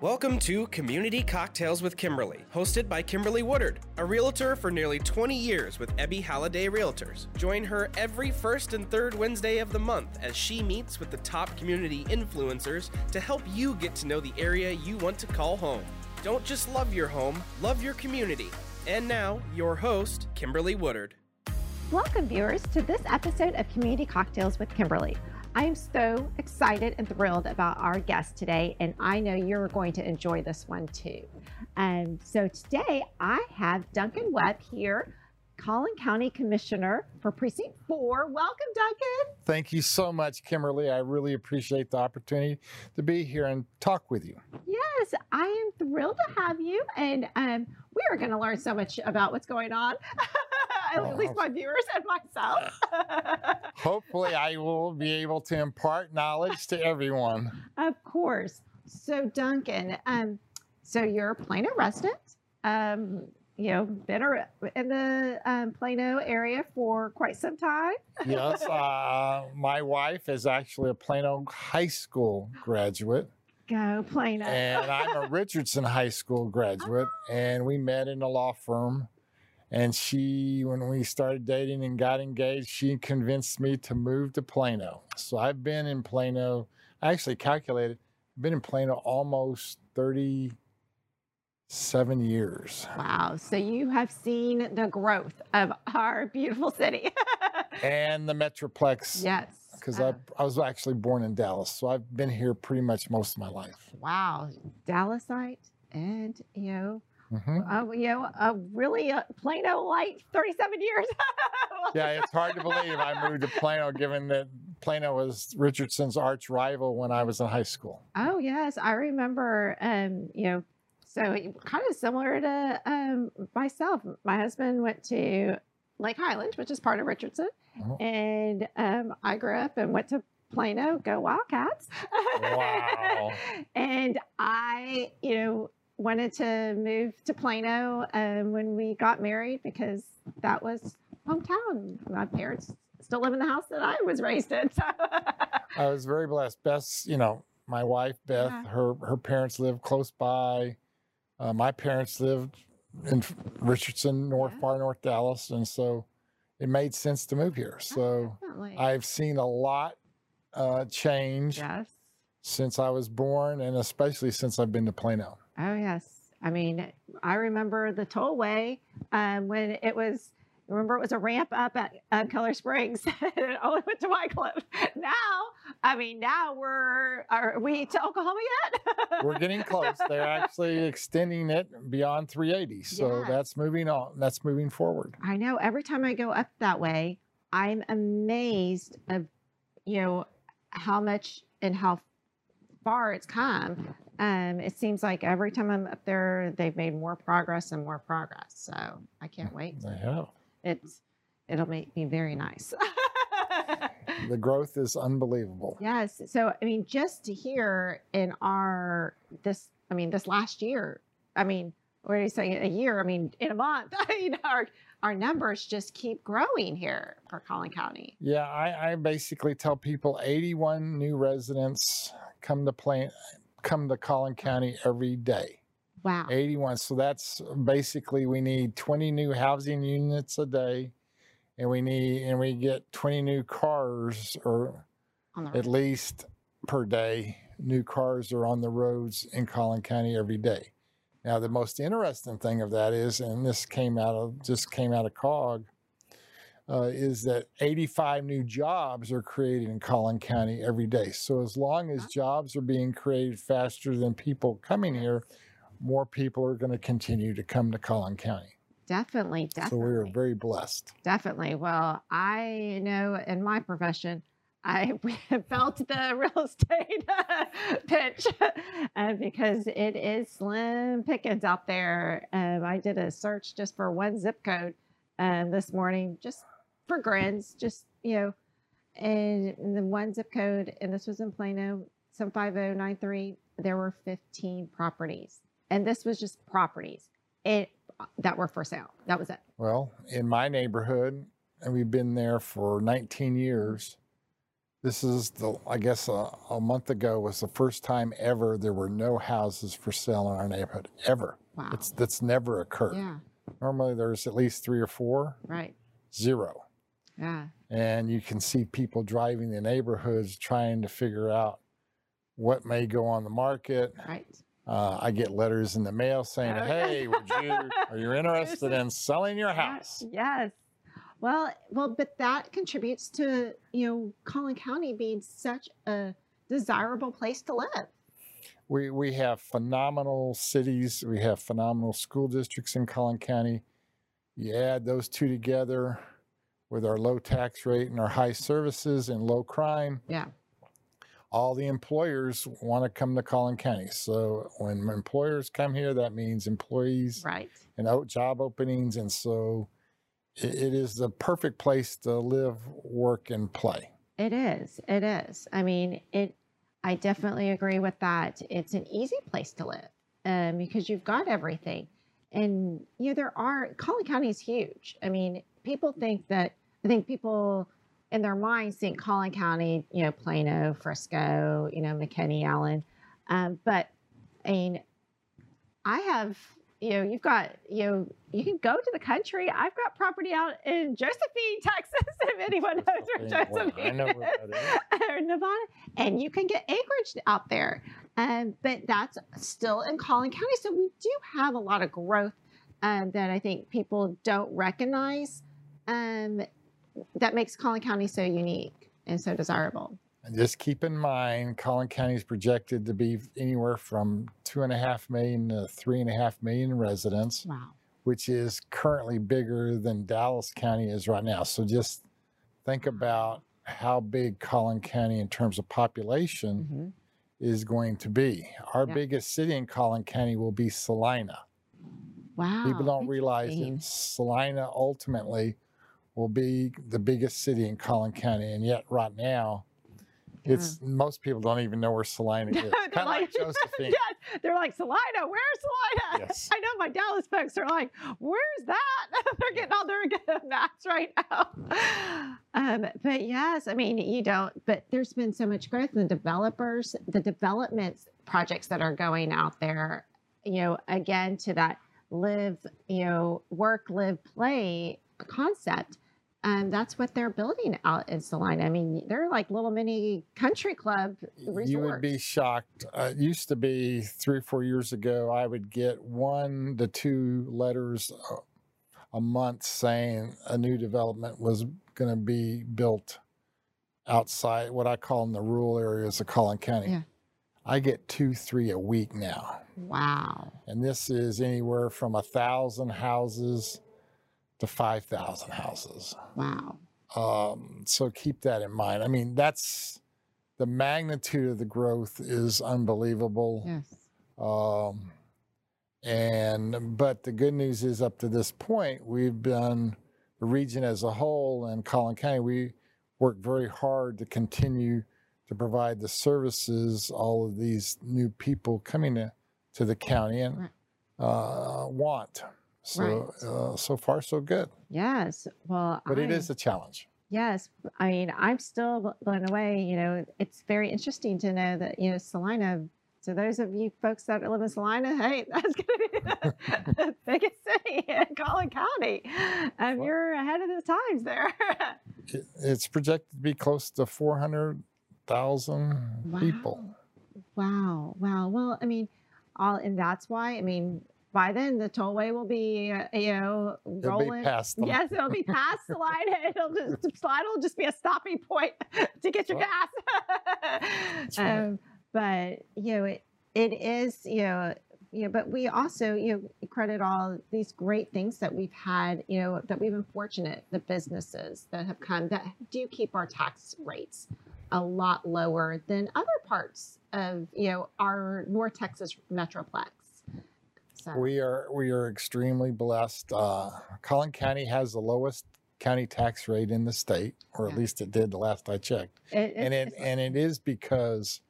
Welcome to Community Cocktails with Kimberly, hosted by Kimberly Woodard, a realtor for nearly 20 years with Ebby Halliday Realtors. Join her every first and third Wednesday of the month as she meets with the top community influencers to help you get to know the area you want to call home. Don't just love your home, love your community. And now, your host, Kimberly Woodard. Welcome, viewers, to this episode of Community Cocktails with Kimberly. I am so excited and thrilled about our guest today, and I know you're going to enjoy this one too. Um, so today I have Duncan Webb here, Collin County Commissioner for Precinct 4. Welcome, Duncan. Thank you so much, Kimberly. I really appreciate the opportunity to be here and talk with you. Yes, I am thrilled to have you, and um, we are going to learn so much about what's going on. At least my viewers and myself. Hopefully, I will be able to impart knowledge to everyone. Of course. So, Duncan, um, so you're a Plano resident. Um, you know, been in the um, Plano area for quite some time. yes, uh, my wife is actually a Plano High School graduate. Go Plano. and I'm a Richardson High School graduate, and we met in a law firm and she, when we started dating and got engaged, she convinced me to move to Plano. So I've been in Plano, I actually calculated, I've been in Plano almost 37 years. Wow. So you have seen the growth of our beautiful city. and the Metroplex. Yes. Because uh I, I was actually born in Dallas. So I've been here pretty much most of my life. Wow. Dallasite and, you know, Mm-hmm. Uh, you know, a really uh, Plano light 37 years. yeah, it's hard to believe I moved to Plano given that Plano was Richardson's arch rival when I was in high school. Oh, yes. I remember, um, you know, so kind of similar to um, myself. My husband went to Lake Highland, which is part of Richardson. Oh. And um, I grew up and went to Plano, go Wildcats. Wow. and I, you know, wanted to move to Plano um, when we got married because that was hometown. My parents still live in the house that I was raised in. So. I was very blessed. Bess, you know, my wife Beth, yeah. her her parents lived close by. Uh, my parents lived in Richardson, North yeah. far North Dallas, and so it made sense to move here. So oh, I've seen a lot uh, change yes. since I was born, and especially since I've been to Plano. Oh, yes. I mean, I remember the tollway um, when it was, remember it was a ramp up at uh, Keller Springs and it only went to Wycliff. Now, I mean, now we're, are we to Oklahoma yet? we're getting close. They're actually extending it beyond 380. So yes. that's moving on. That's moving forward. I know. Every time I go up that way, I'm amazed of, you know, how much and how far it's come. Um, it seems like every time I'm up there, they've made more progress and more progress. So I can't wait. They have. It's it'll make me very nice. the growth is unbelievable. Yes. So I mean, just to hear in our this, I mean, this last year, I mean, what are you saying? A year? I mean, in a month, I mean, our our numbers just keep growing here for Collin County. Yeah, I, I basically tell people 81 new residents come to plan come to Collin County every day. Wow. 81. So that's basically we need 20 new housing units a day and we need and we get 20 new cars or at least per day new cars are on the roads in Collin County every day. Now the most interesting thing of that is and this came out of just came out of COG uh, is that 85 new jobs are created in Collin County every day. So as long as jobs are being created faster than people coming here, more people are going to continue to come to Collin County. Definitely, definitely. So we are very blessed. Definitely. Well, I know in my profession, I felt the real estate pitch uh, because it is slim pickings out there. Um, I did a search just for one zip code um, this morning, just for grins, just, you know, and the one zip code, and this was in Plano, 75093, there were 15 properties. And this was just properties it, that were for sale. That was it. Well, in my neighborhood, and we've been there for 19 years, This is the, I guess, a, a month ago was the first time ever there were no houses for sale in our neighborhood, ever. Wow. It's, that's never occurred. yeah. Normally there's at least three or four, Right. zero. Yeah. And you can see people driving the neighborhoods trying to figure out what may go on the market. Right. Uh, I get letters in the mail saying, Oh, "Hey, would you are you interested in selling your house?" Yes. Well, well, but that contributes to you know Collin County being such a desirable place to live. We we have phenomenal cities. We have phenomenal school districts in Collin County. You add those two together with our low tax rate and our high services and low crime. Yeah. All the employers want to come to Collin County. So when employers come here, that means employees Right. and out job openings, and so it, it is the perfect place to live, work, and play. It is. It is. I mean, it. I definitely agree with that. It's an easy place to live um, because you've got everything, and you know there are. Collin County is huge. I mean, people think that. I think people in their minds think Collin County, you know, Plano, Frisco, you know, McKinney, Allen, um, but I mean, I have. You know, you've got, you know, you can go to the country. I've got property out in Josephine, Texas, if anyone knows where Josephine, well, I Josephine know where that is. or Nevada, and you can get acreage out there. Um, but that's still in Collin County. So we do have a lot of growth um, that I think people don't recognize um, that makes Collin County so unique and so desirable. And just keep in mind, Collin County is projected to be anywhere from two and a half million to three and a half million residents, Wow. which is currently bigger than Dallas County is right now. So just think about how big Collin County in terms of population Mhm. is going to be. Our Yeah. biggest city in Collin County will be Celina. Wow. People don't realize that Celina ultimately will be the biggest city in Collin County, and yet right now, it's most people don't even know where Celina is. They're Kind of like like- Josephine. Yes, they're like Celina. Where's Celina? Yes. I know my Dallas folks are like, "Where's that?" they're getting all their maps right now. Um, but yes, I mean you don't. But there's been so much growth in the developers, the development projects that are going out there. You know, again to that live, you know, work, live, play concept. And that's what they're building out in Celina. I mean, they're like little mini country club resorts. You would be shocked. Uh, it used to be three or four years ago, I would get one to two letters a, a month saying a new development was going to be built outside what I call in the rural areas of Collin County. Yeah. I get two, three a week now. Wow. And this is anywhere from a thousand houses to 5,000 houses. Wow. Um, so keep that in mind. I mean, that's the magnitude of the growth is unbelievable. Yes. Um, and but the good news is up to this point, we've been the region as a whole and Collin County, we worked very hard to continue to provide the services all of these new people coming to, to the county and uh, want. So uh, so far so good, Yes. Well, but it I- is a challenge. Yes. I mean, I'm still bl- blown away. You know, it's very interesting to know that, you know, Celina, to those of you folks that live in Celina, hey, that's going to be the, the biggest city in Collin County. Um, Well- you're ahead of the times there. It's projected to be close to 400,000 people. Wow. Wow. Well, I mean, all, and that's why, I mean, by then the tollway will be, uh, you know, It'll rolling. them. Yes, it'll be past Celina. It'll just Celina will just be a stopping point to get your gas. right. um, but you know, it it is you know you know, but we also you know credit all these great things that we've had. You know that we've been fortunate. The businesses that have come that do keep our tax rates a lot lower than other parts of you know our North Texas metroplex. So We are we are extremely blessed. Uh, Collin County has the lowest county tax rate in the state, or at Yeah. least it did the last I checked, it, and it and it is because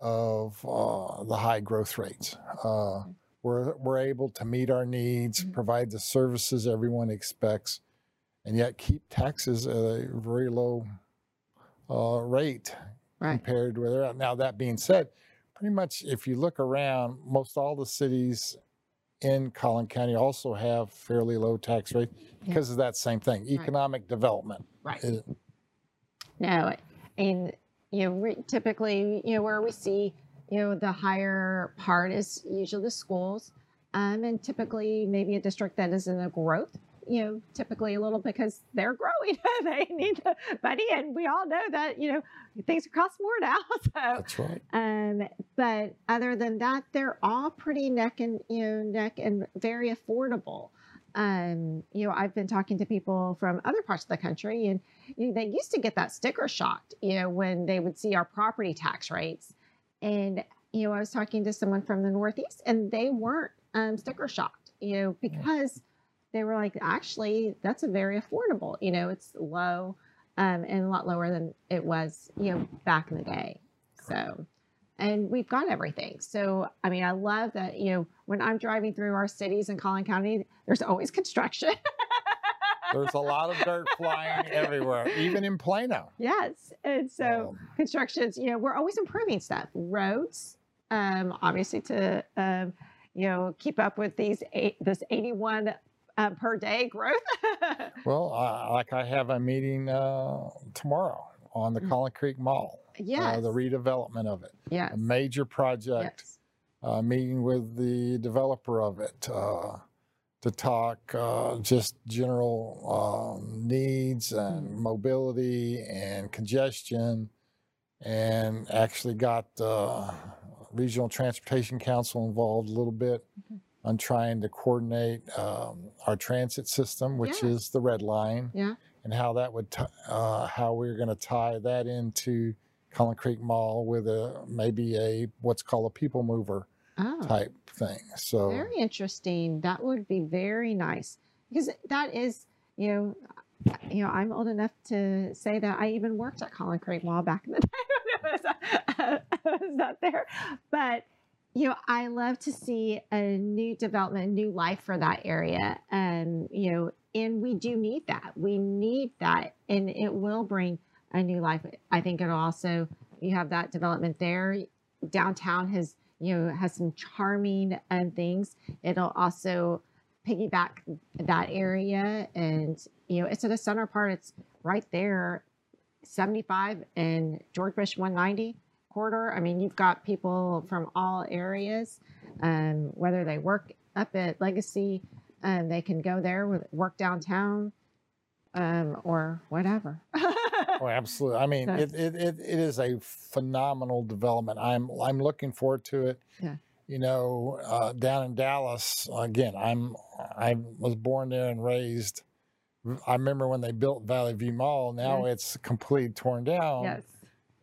of uh, the high growth rates. Uh, we're we're able to meet our needs, Mhm. provide the services everyone expects, and yet keep taxes at a very low uh, rate Right. compared with. Now that being said, pretty much if you look around, most all the cities in Collin County also have fairly low tax rate because of that same thing, economic development. Right. is- No, and you know, re- typically, you know, where we see, you know, the higher part is usually the schools, um, and typically maybe a district that is in a growth, you know, typically a little because they're growing, they need the money, and we all know that you know things cost more now. So, That's right. um, but other than that, they're all pretty neck and you know neck and very affordable. Um, you know, I've been talking to people from other parts of the country, and you know, they used to get that sticker shock, you know, when they would see our property tax rates. And you know, I was talking to someone from the Northeast, and they weren't um, sticker shocked, you know, because they were like, actually, that's a very affordable. You know, it's low, um, and a lot lower than it was, you know, back in the day. So, and we've got everything. So, I mean, I love that, you know, when I'm driving through our cities in Collin County, there's always construction. There's a lot of dirt flying everywhere, even in Plano. yes. And so, Um, constructions, you know, we're always improving stuff. Roads, um, obviously to, um, you know, keep up with these eight, this 81 uh, per day growth. well, uh, like I have a meeting uh, tomorrow on the Mm. Collin Creek Mall, yes. uh, the redevelopment of it, yes. a major project. Yes. uh, meeting with the developer of it uh, to talk uh, just general um, needs and Mhm. mobility and congestion, and actually got uh, Regional Transportation Council involved a little bit Mhm. On trying to coordinate um, our transit system, which Yeah. is the red line, Yeah. and how that would t- uh, how we're going to tie that into Collin Creek Mall with a maybe a what's called a people mover Oh. type thing. So Very interesting. That would be very nice because that is, you know, you know, I'm old enough to say that I even worked at Collin Creek Mall back in the day was, uh, I was not there. But you know, I love to see a new development, a new life for that area, and you know, and we do need that. We need that, and it will bring a new life. I think it'll also you have that development there. Downtown has you know has some charming um, things. It'll also piggyback that area, and you know it's at the center part. It's right there, 75 and George Bush 190 I mean, you've got people from all areas, um, whether they work up at Legacy, um, they can go there with work downtown, um, or whatever. oh, absolutely. I mean, So- it, it, it, it is a phenomenal development. I'm I'm looking forward to it. Yeah. You know, uh, down in Dallas, again, I'm I was born there and raised. I remember when they built Valley View Mall. Now it's completely torn down, yes,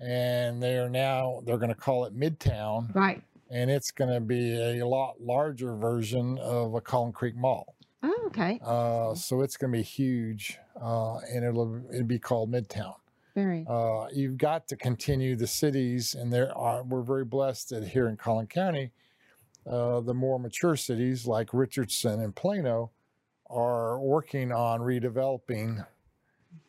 and they are now they're going to call it Midtown, right. and it's going to be a lot larger version of a Collin Creek Mall. Oh, okay. Uh, so it's going to be huge, uh, and it'll it'll be called Midtown. Very. Uh, you've got to continue the cities, and there are we're very blessed that here in Collin County, uh, the more mature cities like Richardson and Plano are working on redeveloping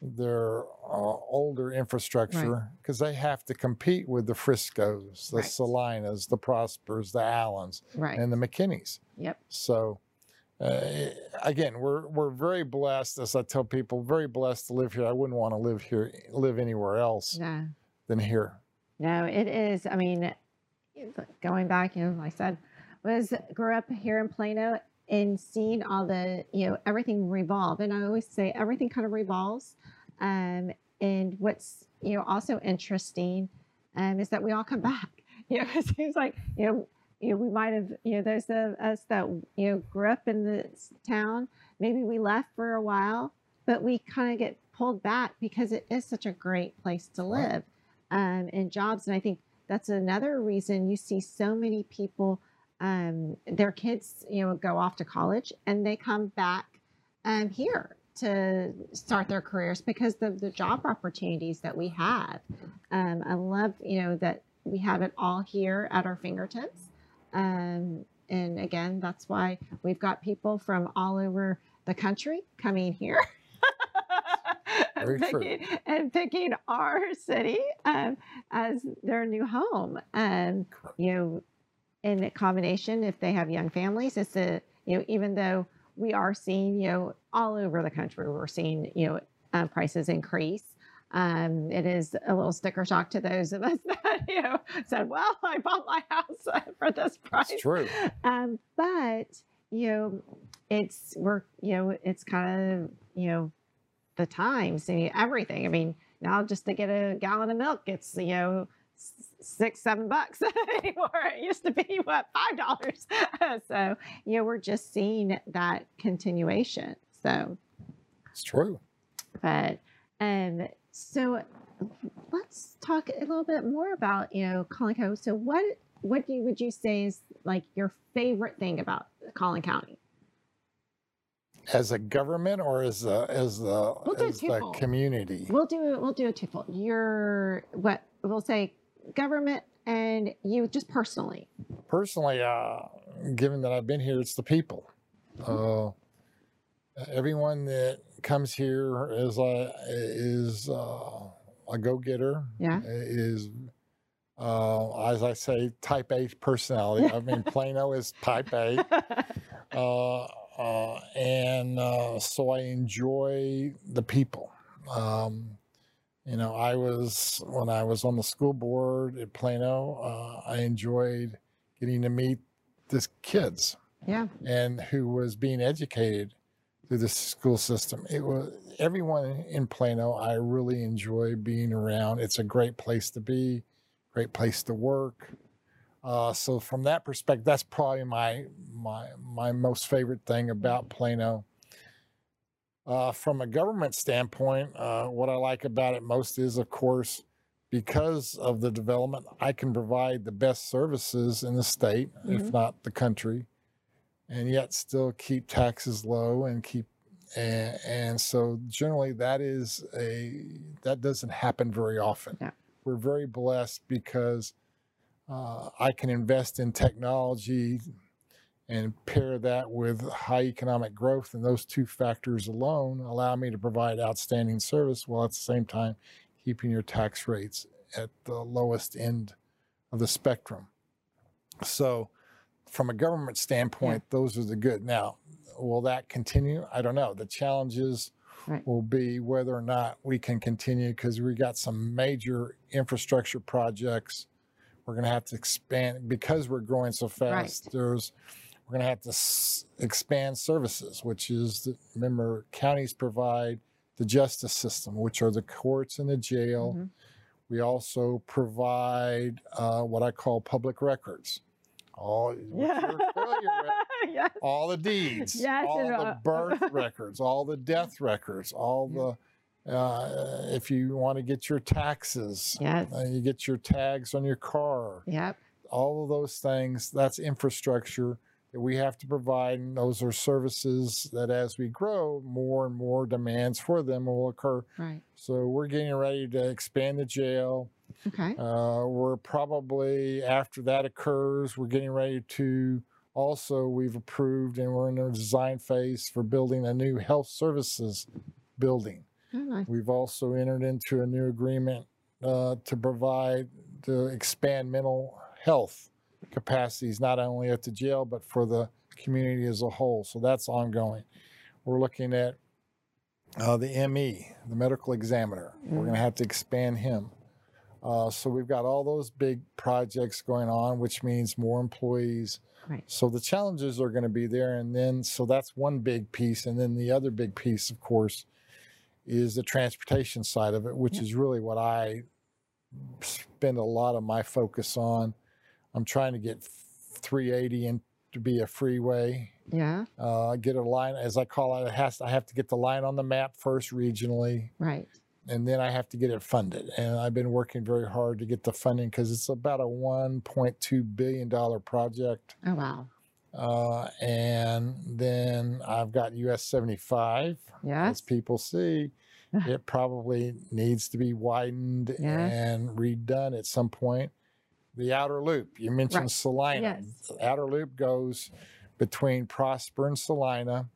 their uh, older infrastructure because they have to compete with the Friscos, the Right. Celinas, the Prospers, the Allens, Right. and the McKinneys. Yep. So, uh, again, we're we're very blessed, as I tell people, very blessed to live here. I wouldn't want to live here, live anywhere else No. than here. No, it is. I mean, going back, you know, like I said, was grew up here in Plano and seeing all the, you know, everything revolve. And I always say everything kind of revolves. Um, and what's, you know, also interesting um, is that we all come back. You know, it seems like, you know, you know, we might have, you know, those of us that, you know, grew up in this town, maybe we left for a while, but we kind of get pulled back because it is such a great place to live um, and jobs. And I think that's another reason you see so many people, um, their kids, you know, go off to college and they come back um, here to start their careers because of the job opportunities that we have. Um, I love, you know, that we have it all here at our fingertips. Um, and again, that's why we've got people from all over the country coming here. Very picking, and picking our city um, as their new home. Um, Correct. you know, in combination, if they have young families, it's a you know even though we are seeing you know all over the country, we're seeing you know uh, prices increase. Um, it is a little sticker shock to those of us that you know said, "Well, I bought my house for this price." That's true. Um, but you know, it's we're you know, it's kind of you know, the times and everything. I mean, now just to get a gallon of milk, it's you know, six seven bucks anymore. It used to be what five dollars. so you know, we're just seeing that continuation. So, It's true. but um, so let's talk a little bit more about you know Collin County. So what what do you, would you say is like your favorite thing about Collin County? As a government or as a, as the We'll as the community. We'll do we'll do a twofold. Your what we'll say government and you just personally. Personally, uh, given that I've been here, it's the people. Uh, everyone that comes here is a is uh, a go getter. Yeah. Is uh, as I say, type A personality. I mean, Plano is type A. uh, uh, and uh, so I enjoy the people. Um, you know, I was when I was on the school board at Plano. Uh, I enjoyed getting to meet the kids yeah. and who was being educated through the school system. It was everyone in Plano. I really enjoy being around. It's a great place to be, great place to work. Uh, so from that perspective, that's probably my my my most favorite thing about Plano. Uh, from a government standpoint, uh, what I like about it most is, of course, because of the development, I can provide the best services in the state, if not the country, and yet still keep taxes low and keep. And, and so generally, that is a that doesn't happen very often. Yeah. We're very blessed because uh, I can invest in technology and pair that with high economic growth. And those two factors alone allow me to provide outstanding service while at the same time keeping your tax rates at the lowest end of the spectrum. So, from a government standpoint, those are the good. Now, will that continue? I don't know. The challenges Right. will be whether or not we can continue because we got some major infrastructure projects. We're going to have to expand because we're growing so fast. There's we're going to have to s- expand services, which is the, remember counties provide the justice system, which are the courts and the jail. Mhm. We also provide uh, what I call public records. All Yeah. you're familiar with yes. all the deeds, Yes, all the uh, birth records, all the death records, all the uh, if you want to get your taxes, Yes. uh, you get your tags on your car, Yep. all of those things. That's infrastructure that we have to provide, and those are services that, as we grow, more and more demands for them will occur. Right. So we're getting ready to expand the jail. Okay. Uh, we're probably after that occurs, we're getting ready to also we've approved and we're in a design phase for building a new health services building. Oh, nice. We've also entered into a new agreement uh, to provide to expand mental health capacities not only at the jail but for the community as a whole. So that's ongoing. We're looking at uh, the ME, the medical examiner. We're going to have to expand him. Uh, so we've got all those big projects going on, which means more employees. Right. So the challenges are going to be there, and then so that's one big piece, and then the other big piece, of course, is the transportation side of it, which is really what I spend a lot of my focus on. I'm trying to get 380 in to be a freeway. Yeah. Uh, get a line, as I call it, it has I have to get the line on the map first regionally Right. and then I have to get it funded. And I've been working very hard to get the funding because it's about a 1.2 billion dollar project. Oh wow. Uh, and then I've got US 75. As people see, it probably needs to be widened Yes. and redone at some point. The outer loop, you mentioned Right. Celina. Yes. The outer loop goes between Prosper and Celina.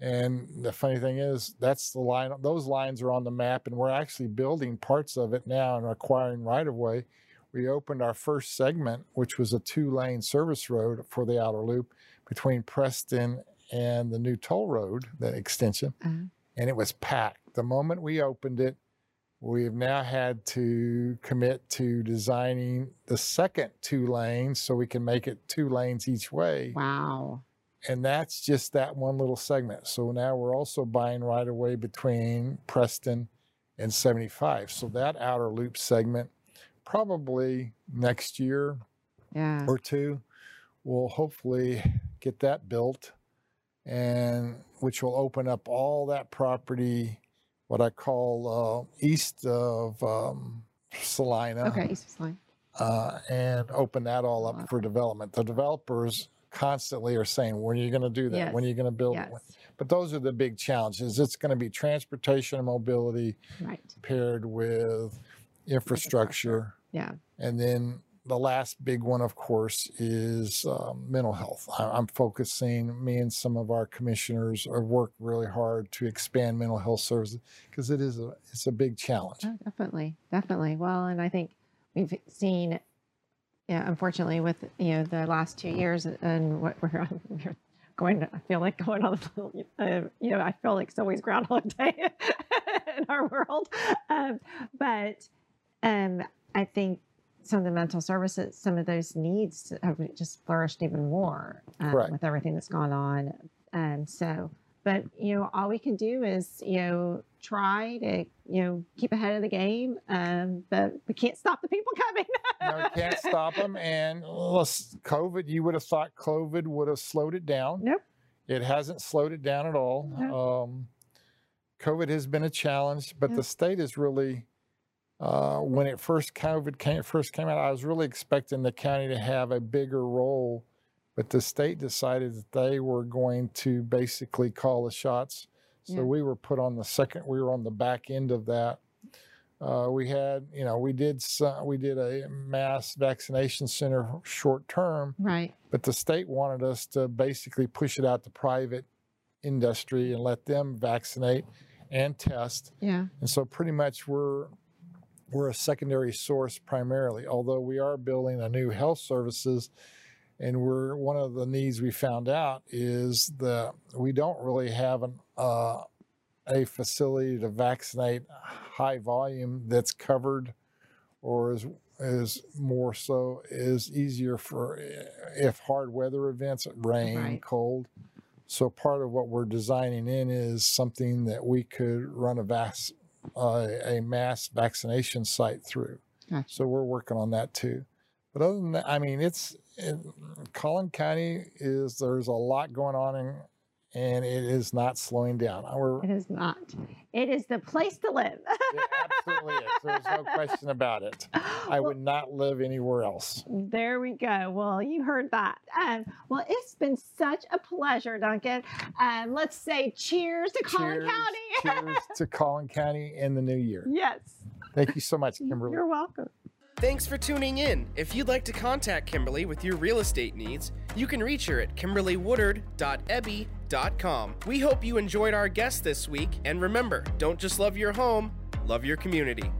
And the funny thing is, that's the line, those lines are on the map, and we're actually building parts of it now and acquiring right of way. We opened our first segment, which was a two lane service road for the outer loop between Preston and the new toll road, the extension, uh-huh. and it was packed. The moment we opened it, we've now had to commit to designing the second two lanes so we can make it two lanes each way. Wow and that's just that one little segment. So now we're also buying right away between Preston and 75. So that outer loop segment, probably next year yeah. or two, we'll hopefully get that built, and which will open up all that property, what I call uh, east of um, Celina. Okay, east of Celina. Uh, and open that all up for development. The developers constantly are saying, when are you going to do that? Yes. When are you going to build yes. it? But those are the big challenges. It's going to be transportation and mobility right. paired with infrastructure. Yeah. And then the last big one, of course, is um, mental health. I, am focusing, me and some of our commissioners have worked really hard to expand mental health services because it is a, it's a big challenge. Oh, definitely. Definitely. Well, and I think we've seen yeah, unfortunately, with you know the last two years and what we're, we're going, to, I feel like going on, uh, you know, I feel like it's always Groundhog Day in our world. Um, but um, I think some of the mental services, some of those needs have just flourished even more um, with everything that's gone on. And so, but you know, all we can do is you know try to you know keep ahead of the game, um, but we can't stop the people coming. no, we can't stop them. And COVID, you would have thought COVID would have slowed it down. Nope. It hasn't slowed it down at all. Nope. Um, COVID has been a challenge, but the state is really. Uh, when it first COVID came, first came out, I was really expecting the county to have a bigger role but the state decided that they were going to basically call the shots. So yeah. we were put on the second, we were on the back end of that. Uh, we had, you know, we did some, we did a mass vaccination center short term, right? But the state wanted us to basically push it out to private industry and let them vaccinate and test. Yeah. And so pretty much we're we're a secondary source primarily, although we are building a new health services and we're one of the needs we found out is that we don't really have an uh, a facility to vaccinate high volume that's covered or is is more so is easier for if hard weather events rain right. cold so part of what we're designing in is something that we could run a vac- uh, a mass vaccination site through gotcha. so we're working on that too but other than that i mean it's in Collin County is there's a lot going on in, and it is not slowing down. We're, it is not. It is the place to live. it absolutely is. There's no question about it. I would not live anywhere else. There we go. Well, you heard that. Um, well, it's been such a pleasure, Duncan. Um, let's say cheers to Collin cheers, County. cheers to Collin County in the new year. Yes. Thank you so much, Kimberly. You're welcome. Thanks for tuning in. If you'd like to contact Kimberly with your real estate needs, you can reach her at kimberlywoodard.ebby.com. We hope you enjoyed our guest this week, and remember, don't just love your home, love your community.